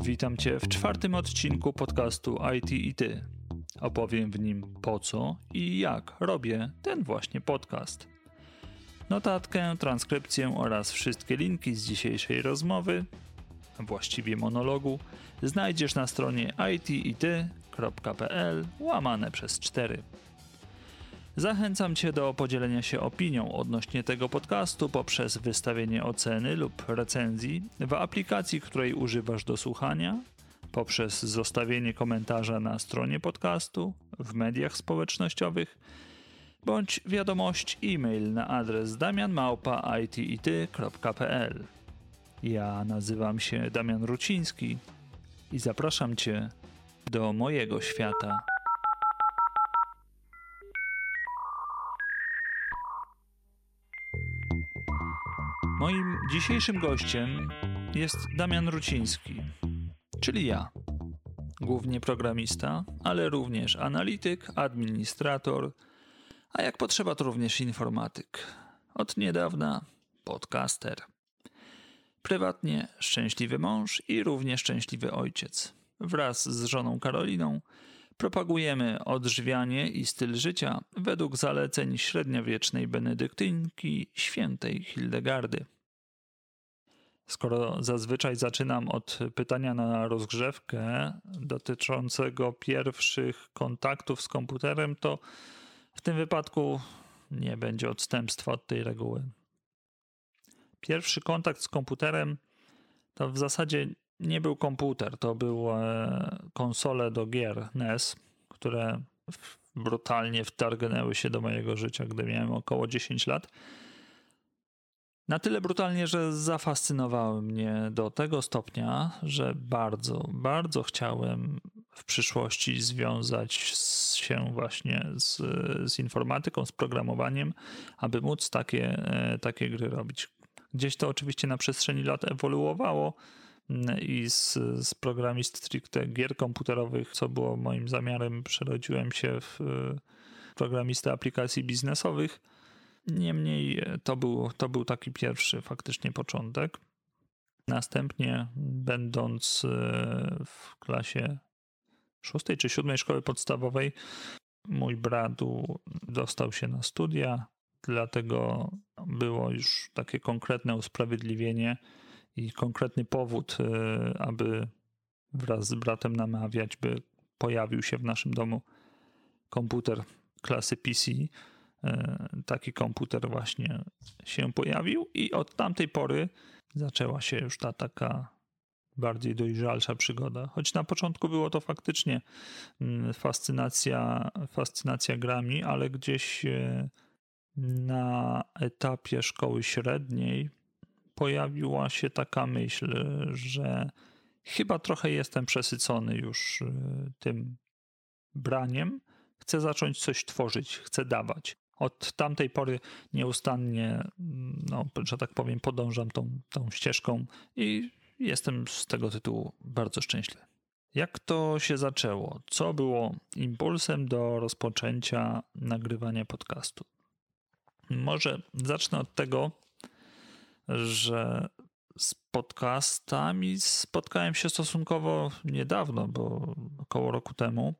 Witam Cię w czwartym odcinku podcastu IT i Ty. Opowiem w nim po co i jak robię ten właśnie podcast. Notatkę, transkrypcję oraz wszystkie linki z dzisiejszej rozmowy, właściwie monologu, znajdziesz na stronie itity.pl łamane przez 4. Zachęcam Cię do podzielenia się opinią odnośnie tego podcastu poprzez wystawienie oceny lub recenzji w aplikacji, której używasz do słuchania, poprzez zostawienie komentarza na stronie podcastu, w mediach społecznościowych, bądź wiadomość e-mail na adres damianmałpa.itity.pl. Ja nazywam się Damian Ruciński i zapraszam Cię do mojego świata. Moim dzisiejszym gościem jest Damian Ruciński, czyli ja. Głównie programista, ale również analityk, administrator, a jak potrzeba to również informatyk. Od niedawna podcaster. Prywatnie szczęśliwy mąż i równie szczęśliwy ojciec. Wraz z żoną Karoliną propagujemy odżywianie i styl życia według zaleceń średniowiecznej benedyktynki świętej Hildegardy. Skoro zazwyczaj zaczynam od pytania na rozgrzewkę dotyczącego pierwszych kontaktów z komputerem, to w tym wypadku nie będzie odstępstwa od tej reguły. Pierwszy kontakt z komputerem to w zasadzie nie był komputer, to były konsole do gier NES, które brutalnie wtargnęły się do mojego życia, gdy miałem około 10 lat. Na tyle brutalnie, że zafascynowały mnie do tego stopnia, że bardzo, bardzo chciałem w przyszłości związać się właśnie z, z informatyką, z programowaniem, aby móc takie, e, takie gry robić. Gdzieś to oczywiście na przestrzeni lat ewoluowało mm, i z, z stricte gier komputerowych, co było moim zamiarem, przerodziłem się w programistę aplikacji biznesowych Niemniej e, to był, to był taki pierwszy faktycznie początek. Następnie, będąc e, w klasie szóstej czy siódmej szkoły podstawowej, mój brat dostał się na studia, dlatego było już takie konkretne usprawiedliwienie i konkretny powód, e, aby wraz z bratem namawiać, by pojawił się w naszym domu komputer klasy PC taki komputer właśnie się pojawił i od tamtej pory zaczęła się już ta taka bardziej dojrzalsza przygoda. Choć na początku było to faktycznie mm, fascynacja, fascynacja grami, ale gdzieś e, na etapie szkoły średniej pojawiła się taka myśl, że chyba trochę jestem przesycony już e, tym braniem. Chcę zacząć coś tworzyć, chcę dawać od tamtej pory nieustannie, no, że tak powiem, podążam tą, tą ścieżką i jestem z tego tytułu bardzo szczęśliwy. Jak to się zaczęło? Co było impulsem do rozpoczęcia nagrywania podcastu? Może zacznę od tego, że z podcastami spotkałem się stosunkowo niedawno, bo około roku temu.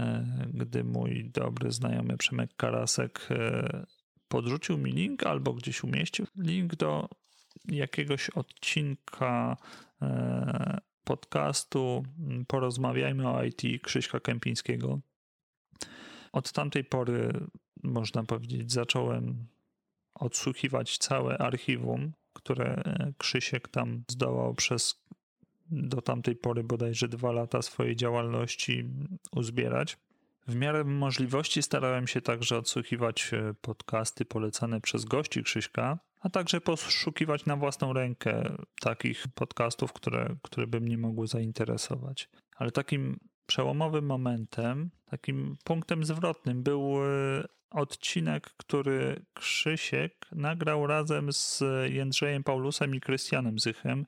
E, gdy mój dobry znajomy Przemek Karasek e, podrzucił mi link albo gdzieś umieścił link do jakiegoś odcinka e, podcastu Porozmawiajmy o IT Krzyśka Kępińskiego. Od tamtej pory, można powiedzieć, zacząłem odsłuchiwać całe archiwum, które Krzysiek tam zdołał przez do tamtej pory bodajże dwa lata swojej działalności uzbierać. W miarę możliwości starałem się także odsłuchiwać e, podcasty polecane przez gości Krzyśka, a także poszukiwać na własną rękę takich podcastów, które, które by mnie mogły zainteresować. Ale takim przełomowym momentem, takim punktem zwrotnym był e, odcinek, który Krzysiek nagrał razem z Jędrzejem Paulusem i Krystianem Zychem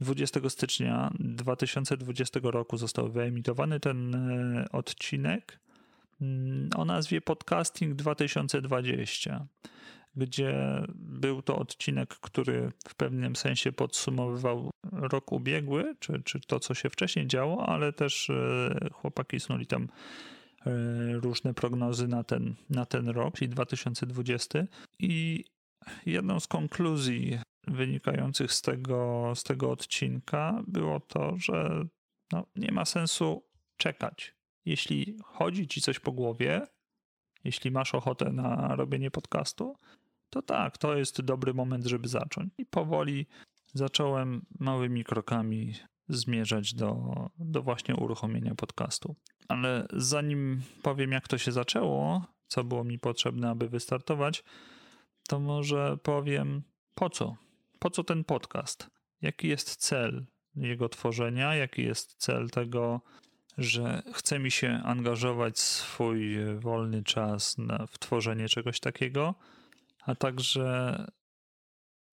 20 stycznia 2020 roku został wyemitowany ten e, odcinek mm, o nazwie Podcasting 2020, gdzie był to odcinek, który w pewnym sensie podsumowywał rok ubiegły, czy, czy to, co się wcześniej działo, ale też e, chłopaki snuli tam e, różne prognozy na ten, na ten rok, czyli 2020. I jedną z konkluzji wynikających z tego, z tego odcinka było to, że no, nie ma sensu czekać. Jeśli chodzi ci coś po głowie, jeśli masz ochotę na robienie podcastu, to tak, to jest dobry moment, żeby zacząć. I powoli zacząłem małymi krokami zmierzać do, do właśnie uruchomienia podcastu. Ale zanim powiem, jak to się zaczęło, co było mi potrzebne, aby wystartować, to może powiem po co. Po co ten podcast? Jaki jest cel jego tworzenia? Jaki jest cel tego, że chce mi się angażować swój wolny czas w tworzenie czegoś takiego, a także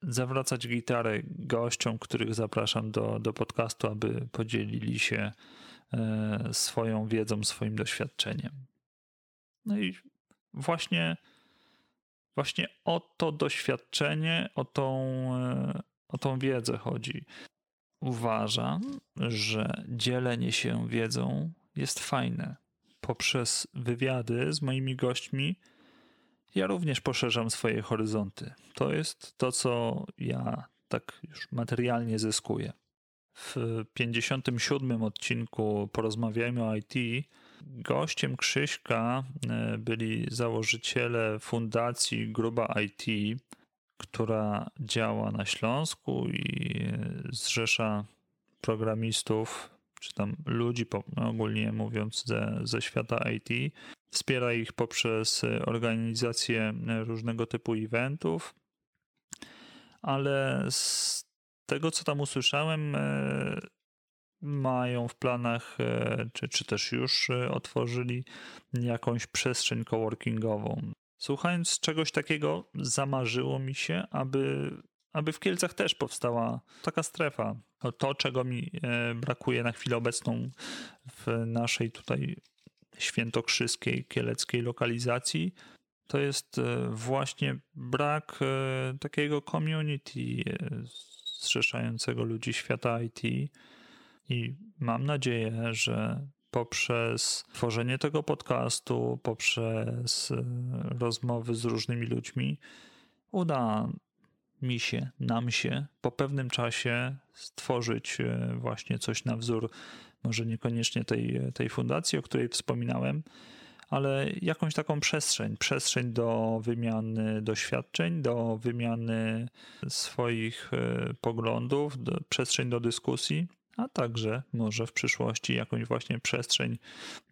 zawracać gitarę gościom, których zapraszam do, do podcastu, aby podzielili się e, swoją wiedzą, swoim doświadczeniem. No i właśnie, właśnie o to doświadczenie, o tą, e, o tą wiedzę chodzi. Uważam, że dzielenie się wiedzą jest fajne. Poprzez wywiady z moimi gośćmi ja również poszerzam swoje horyzonty. To jest to, co ja tak już materialnie zyskuję. W 57 odcinku Porozmawiajmy o IT gościem Krzyśka e, byli założyciele fundacji Gruba IT, która działa na Śląsku i zrzesza programistów, czy tam ludzi, ogólnie mówiąc, ze, ze świata IT. Wspiera ich poprzez organizację różnego typu eventów, ale z tego, co tam usłyszałem, e, mają w planach, e, czy, czy też już e, otworzyli jakąś przestrzeń coworkingową. Słuchając czegoś takiego, zamarzyło mi się, aby, aby w Kielcach też powstała taka strefa. To, czego mi e, brakuje na chwilę obecną w naszej tutaj świętokrzyskiej, kieleckiej lokalizacji, to jest właśnie brak takiego community zrzeszającego ludzi świata IT. I mam nadzieję, że poprzez tworzenie tego podcastu, poprzez e, rozmowy z różnymi ludźmi, uda mi się, nam się po pewnym czasie stworzyć e, właśnie coś na wzór, może niekoniecznie tej, tej fundacji, o której wspominałem, ale jakąś taką przestrzeń, przestrzeń do wymiany doświadczeń, do wymiany swoich e, poglądów, do, przestrzeń do dyskusji a także może w przyszłości jakąś właśnie przestrzeń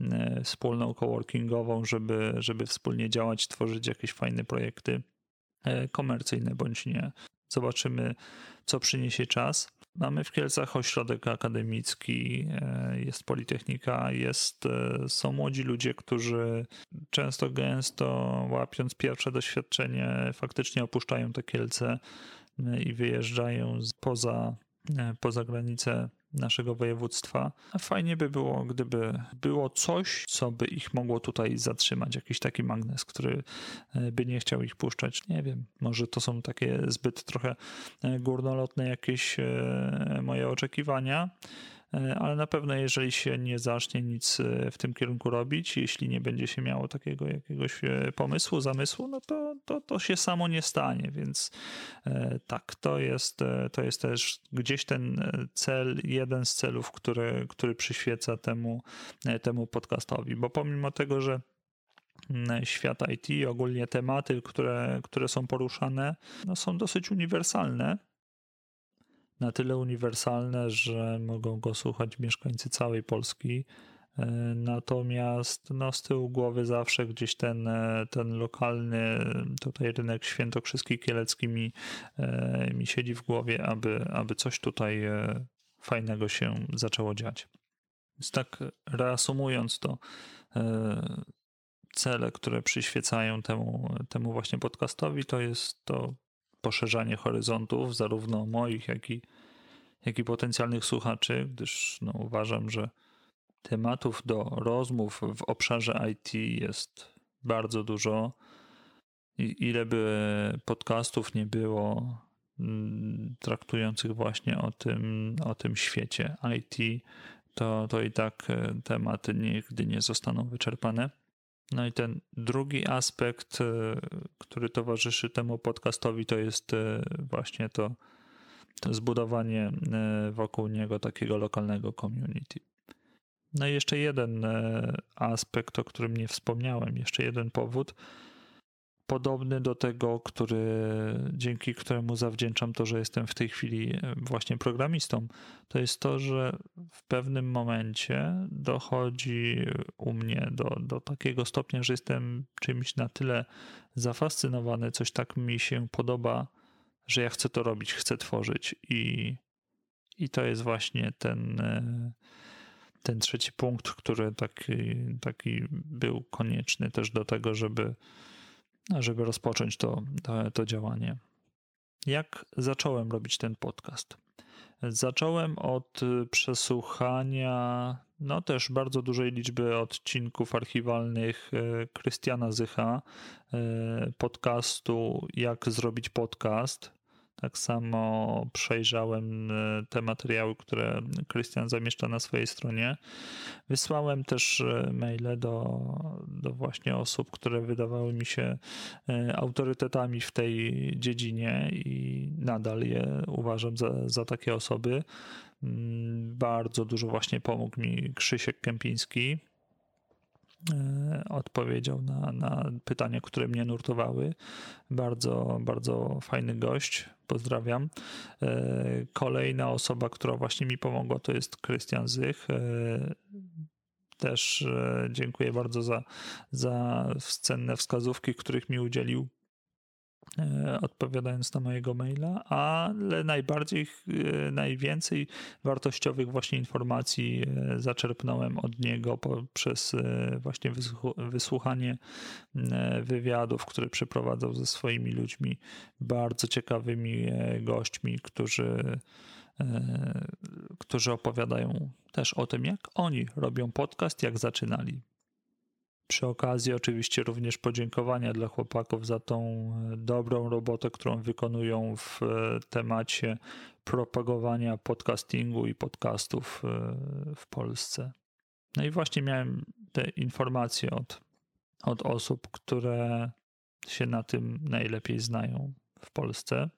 e, wspólną coworkingową, żeby, żeby wspólnie działać, tworzyć jakieś fajne projekty e, komercyjne bądź nie. Zobaczymy, co przyniesie czas. Mamy w Kielcach ośrodek akademicki, e, jest Politechnika, jest, są młodzi ludzie, którzy często gęsto łapiąc pierwsze doświadczenie, faktycznie opuszczają te Kielce i wyjeżdżają poza, poza granice naszego województwa. Fajnie by było, gdyby było coś, co by ich mogło tutaj zatrzymać, jakiś taki magnes, który e, by nie chciał ich puszczać. Nie wiem, może to są takie zbyt trochę e, górnolotne jakieś e, moje oczekiwania. E, ale na pewno jeżeli się nie zacznie nic e, w tym kierunku robić, jeśli nie będzie się miało takiego jakiegoś e, pomysłu, zamysłu, no to, to, to się samo nie stanie, więc tak, to jest, to jest też gdzieś ten cel, jeden z celów, który, który przyświeca temu, temu podcastowi, bo pomimo tego, że mm, świat IT, ogólnie tematy, które, które są poruszane, no są dosyć uniwersalne na tyle uniwersalne, że mogą go słuchać mieszkańcy całej Polski. E, natomiast no, z tyłu głowy zawsze gdzieś ten, e, ten lokalny tutaj rynek świętokrzyski kielecki mi, e, mi siedzi w głowie, aby, aby coś tutaj fajnego się zaczęło dziać. Więc tak reasumując to, cele, które przyświecają temu, temu właśnie podcastowi, to jest to poszerzanie horyzontów, zarówno moich, jak i, jak i potencjalnych słuchaczy, gdyż no, uważam, że tematów do rozmów w obszarze IT jest bardzo dużo. ile by podcastów nie było mm, traktujących właśnie o tym, o tym świecie IT, to, to i tak tematy nigdy nie zostaną wyczerpane. No i ten drugi aspekt, który towarzyszy temu podcastowi, to jest właśnie to, to zbudowanie wokół niego takiego lokalnego community. No i jeszcze jeden e, aspekt, o którym nie wspomniałem, jeszcze jeden powód, podobny do tego, który, dzięki któremu zawdzięczam to, że jestem w tej chwili e, właśnie programistą, to jest to, że w pewnym momencie dochodzi u mnie do, do takiego stopnia, że jestem czymś na tyle zafascynowany, coś tak mi się podoba, że ja chcę to robić, chcę tworzyć i, i to jest właśnie ten e, ten trzeci punkt, który taki, taki był konieczny też do tego, żeby, żeby rozpocząć to, to, to działanie. Jak zacząłem robić ten podcast? Zacząłem od przesłuchania, no też bardzo dużej liczby odcinków archiwalnych e, Krystiana Zycha, e, podcastu Jak zrobić podcast. Tak samo przejrzałem e, te materiały, które Krystian zamieszcza na swojej stronie. Wysłałem też e, maile do, do właśnie osób, które wydawały mi się e, autorytetami w tej dziedzinie i nadal je uważam za, za takie osoby. Mm, bardzo dużo właśnie pomógł mi Krzysiek Kępiński, odpowiedział na, na pytania, które mnie nurtowały. Bardzo, bardzo fajny gość. Pozdrawiam. E, kolejna osoba, która właśnie mi pomogła, to jest Krystian Zych. E, też dziękuję bardzo za, za cenne wskazówki, których mi udzielił E, odpowiadając na mojego maila, ale najbardziej, e, najwięcej wartościowych właśnie informacji e, zaczerpnąłem od niego poprzez właśnie wysłuchanie wywiadów, które przeprowadzał ze swoimi ludźmi, bardzo ciekawymi gośćmi, którzy którzy opowiadają też o tym, jak oni robią podcast, jak zaczynali. Przy okazji oczywiście również podziękowania dla chłopaków za tą e, dobrą robotę, którą wykonują w e, temacie propagowania podcastingu i podcastów e, w Polsce. No i właśnie miałem te informacje od, od osób, które się na tym najlepiej znają w Polsce.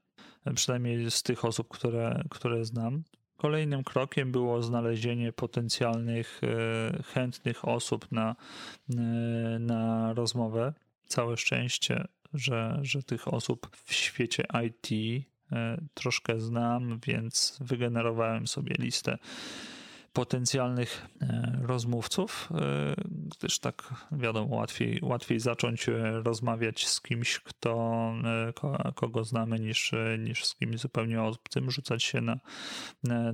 Przynajmniej z tych osób, które, które znam. Kolejnym krokiem było znalezienie potencjalnych, e, chętnych osób na, e, na rozmowę. Całe szczęście, że, że tych osób w świecie IT e, troszkę znam, więc wygenerowałem sobie listę potencjalnych e, rozmówców, e, gdyż tak wiadomo, łatwiej, łatwiej zacząć e, rozmawiać z kimś, kto, kogo znamy, niż, niż z kimś zupełnie obcym, rzucać się na,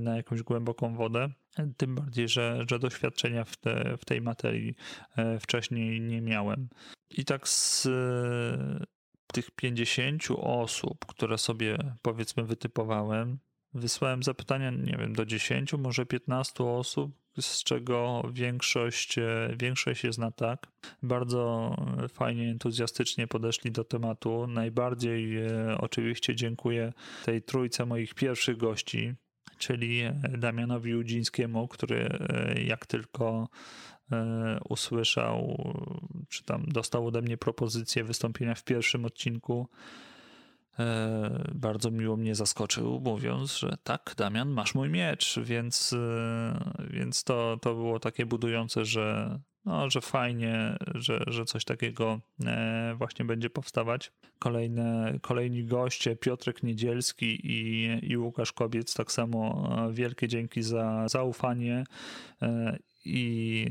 na, jakąś głęboką wodę. Tym bardziej, że, że doświadczenia w, te, w tej materii wcześniej nie miałem. I tak z tych 50 osób, które sobie powiedzmy wytypowałem, Wysłałem zapytania, nie wiem, do 10, może 15 osób, z czego większość, e, większość jest na tak. Bardzo fajnie, entuzjastycznie podeszli do tematu. Najbardziej e, oczywiście dziękuję tej trójce moich pierwszych gości, czyli Damianowi Udzińskiemu, który e, jak tylko usłyszał, czy tam dostał ode mnie propozycję wystąpienia w pierwszym odcinku, E, bardzo miło mnie zaskoczył, mówiąc, że tak, Damian, masz mój miecz, więc, e, więc to, to było takie budujące, że, no, że fajnie, że, że coś takiego e, właśnie będzie powstawać. Kolejne, kolejni goście, Piotrek Niedzielski i, i Łukasz Kobiec, tak samo wielkie dzięki za zaufanie i,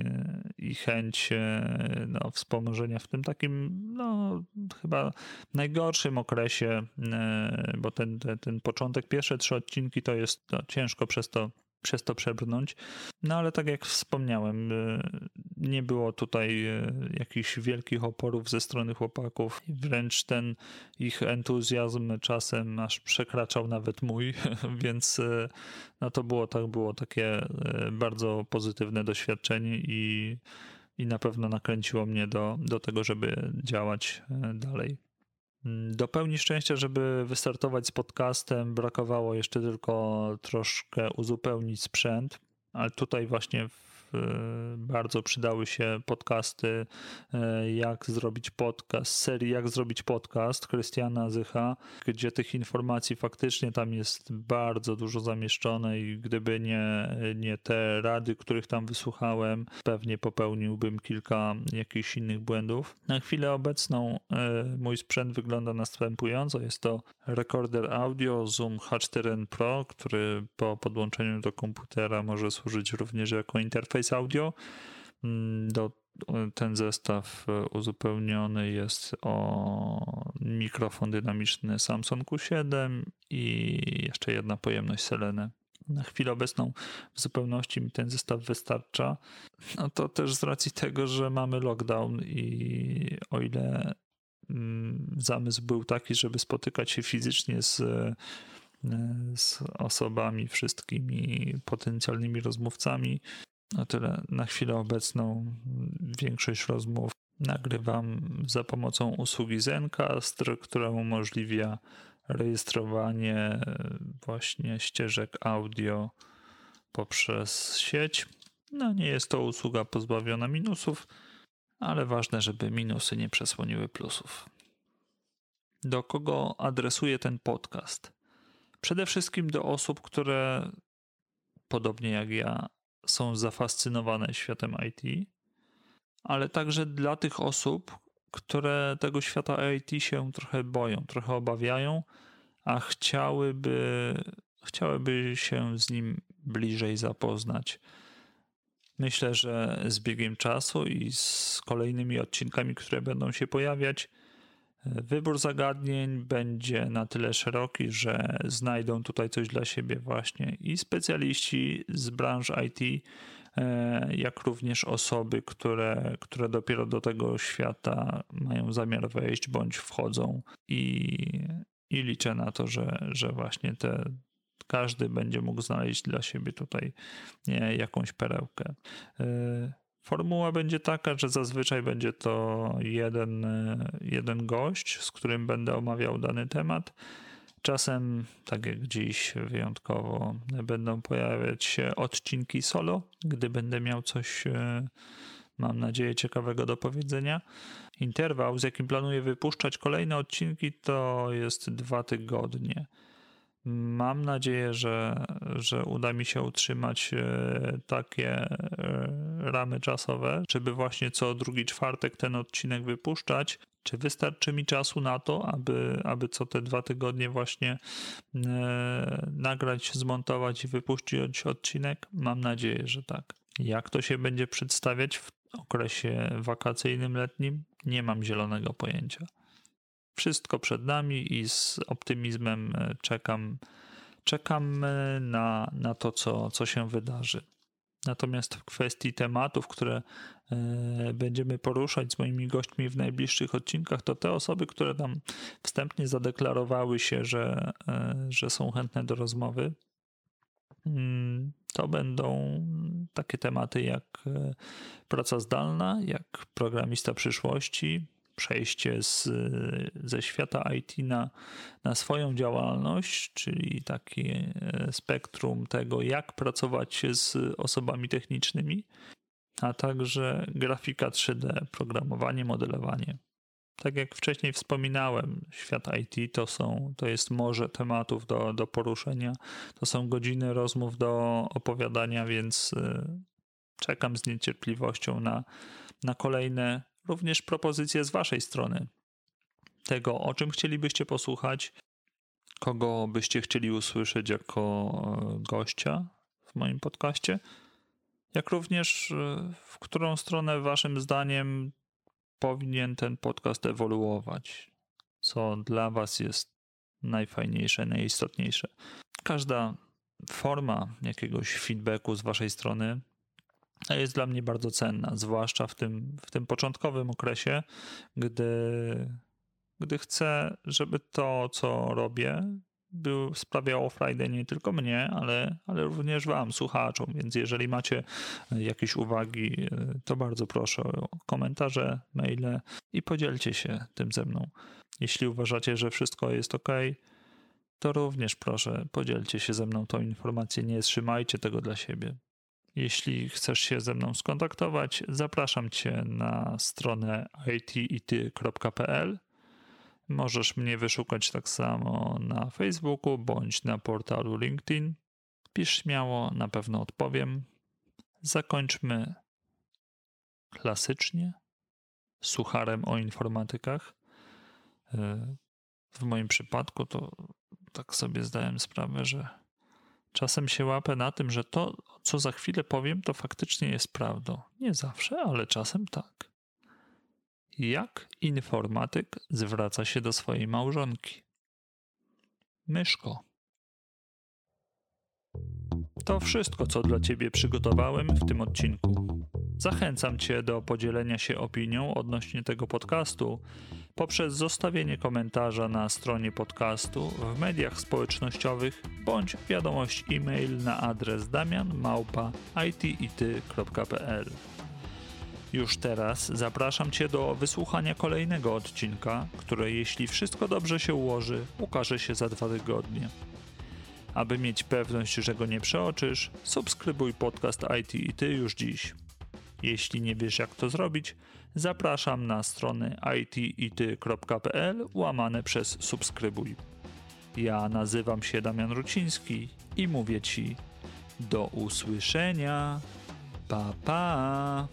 i chęć e, no, wspomożenia w tym takim, no, chyba najgorszym okresie, e, bo ten, ten, ten początek, pierwsze trzy odcinki to jest no, ciężko przez to przez to przebrnąć. No ale tak jak wspomniałem, y, nie było tutaj y, jakichś wielkich oporów ze strony chłopaków. Wręcz ten ich entuzjazm czasem aż przekraczał nawet mój, więc y, no to było, tak było takie bardzo pozytywne doświadczenie i, i na pewno nakręciło mnie do, do tego, żeby działać dalej. Do pełni szczęścia, żeby wystartować z podcastem, brakowało jeszcze tylko troszkę uzupełnić sprzęt, ale tutaj właśnie bardzo przydały się podcasty, e, jak zrobić podcast, serii jak zrobić podcast Krystiana Zycha, gdzie tych informacji faktycznie tam jest bardzo dużo zamieszczone i gdyby nie, nie te rady, których tam wysłuchałem, pewnie popełniłbym kilka jakichś innych błędów. Na chwilę obecną e, mój sprzęt wygląda następująco. Jest to rekorder audio Zoom H4n Pro, który po podłączeniu do komputera może służyć również jako interfejs Interface Audio. Mm, do, ten zestaw e, uzupełniony jest o mikrofon dynamiczny Samsung Q7 i jeszcze jedna pojemność Selene. Na chwilę obecną w zupełności mi ten zestaw wystarcza. No to też z racji tego, że mamy lockdown i o ile mm, zamysł był taki, żeby spotykać się fizycznie z, e, z osobami, wszystkimi potencjalnymi rozmówcami, na tyle na chwilę obecną większość rozmów nagrywam za pomocą usługi Zencastr, która umożliwia rejestrowanie właśnie ścieżek audio poprzez sieć. No nie jest to usługa pozbawiona minusów, ale ważne, żeby minusy nie przesłoniły plusów. Do kogo adresuje ten podcast? Przede wszystkim do osób, które podobnie jak ja są zafascynowane światem IT, ale także dla tych osób, które tego świata IT się trochę boją, trochę obawiają, a chciałyby, chciałyby się z nim bliżej zapoznać. Myślę, że z biegiem czasu i z kolejnymi odcinkami, które będą się pojawiać, Wybór zagadnień będzie na tyle szeroki, że znajdą tutaj coś dla siebie właśnie i specjaliści z branż IT, e, jak również osoby, które, które dopiero do tego świata mają zamiar wejść bądź wchodzą i, i liczę na to, że, że właśnie te, każdy będzie mógł znaleźć dla siebie tutaj jakąś perełkę. E, Formuła będzie taka, że zazwyczaj będzie to jeden, jeden gość, z którym będę omawiał dany temat. Czasem, tak jak dziś, wyjątkowo będą pojawiać się odcinki solo, gdy będę miał coś, e, mam nadzieję, ciekawego do powiedzenia. Interwał, z jakim planuję wypuszczać kolejne odcinki, to jest dwa tygodnie. Mam nadzieję, że, że uda mi się utrzymać e, takie e, ramy czasowe, żeby właśnie co drugi czwartek ten odcinek wypuszczać. Czy wystarczy mi czasu na to, aby, aby co te dwa tygodnie właśnie e, nagrać, zmontować i wypuścić odcinek? Mam nadzieję, że tak. Jak to się będzie przedstawiać w okresie wakacyjnym, letnim? Nie mam zielonego pojęcia. Wszystko przed nami i z optymizmem e, czekam, czekam e, na, na to, co, co się wydarzy. Natomiast w kwestii tematów, które e, będziemy poruszać z moimi gośćmi w najbliższych odcinkach, to te osoby, które tam wstępnie zadeklarowały się, że, że są chętne do rozmowy, mm, to będą takie tematy jak praca zdalna, jak programista przyszłości, przejście z, ze świata IT na, na swoją działalność, czyli takie e, spektrum tego, jak pracować z osobami technicznymi, a także grafika 3D, programowanie, modelowanie. Tak jak wcześniej wspominałem, świat IT to, są, to jest morze tematów do, do poruszenia, to są godziny rozmów do opowiadania, więc e, czekam z niecierpliwością na, na kolejne również propozycje z Waszej strony. Tego, o czym chcielibyście posłuchać, kogo byście chcieli usłyszeć jako e, gościa w moim podcaście, jak również e, w którą stronę Waszym zdaniem powinien ten podcast ewoluować, co dla Was jest najfajniejsze, najistotniejsze. Każda forma jakiegoś feedbacku z Waszej strony jest dla mnie bardzo cenna, zwłaszcza w tym, w tym początkowym okresie, gdy, gdy chcę, żeby to, co robię, był, sprawiało frajdę nie tylko mnie, ale, ale również Wam, słuchaczom. Więc jeżeli macie jakieś uwagi, to bardzo proszę o komentarze, maile i podzielcie się tym ze mną. Jeśli uważacie, że wszystko jest ok, to również proszę podzielcie się ze mną tą informację, nie trzymajcie tego dla siebie. Jeśli chcesz się ze mną skontaktować, zapraszam cię na stronę itity.pl. Możesz mnie wyszukać tak samo na Facebooku bądź na portalu LinkedIn. Pisz śmiało, na pewno odpowiem. Zakończmy klasycznie sucharem o informatykach. W moim przypadku to tak sobie zdałem sprawę, że czasem się łapę na tym, że to, co za chwilę powiem, to faktycznie jest prawdą. Nie zawsze, ale czasem tak. Jak informatyk zwraca się do swojej małżonki? Myszko. To wszystko, co dla Ciebie przygotowałem w tym odcinku. Zachęcam Cię do podzielenia się opinią odnośnie tego podcastu poprzez zostawienie komentarza na stronie podcastu, w mediach społecznościowych bądź wiadomość e-mail na adres damianmałpa.itity.pl. Już teraz zapraszam Cię do wysłuchania kolejnego odcinka, które jeśli wszystko dobrze się ułoży, ukaże się za dwa tygodnie. Aby mieć pewność, że go nie przeoczysz, subskrybuj podcast IT i Ty już dziś. Jeśli nie wiesz jak to zrobić, zapraszam na stronę itity.pl łamane przez subskrybuj. Ja nazywam się Damian Ruciński i mówię Ci do usłyszenia. Pa pa!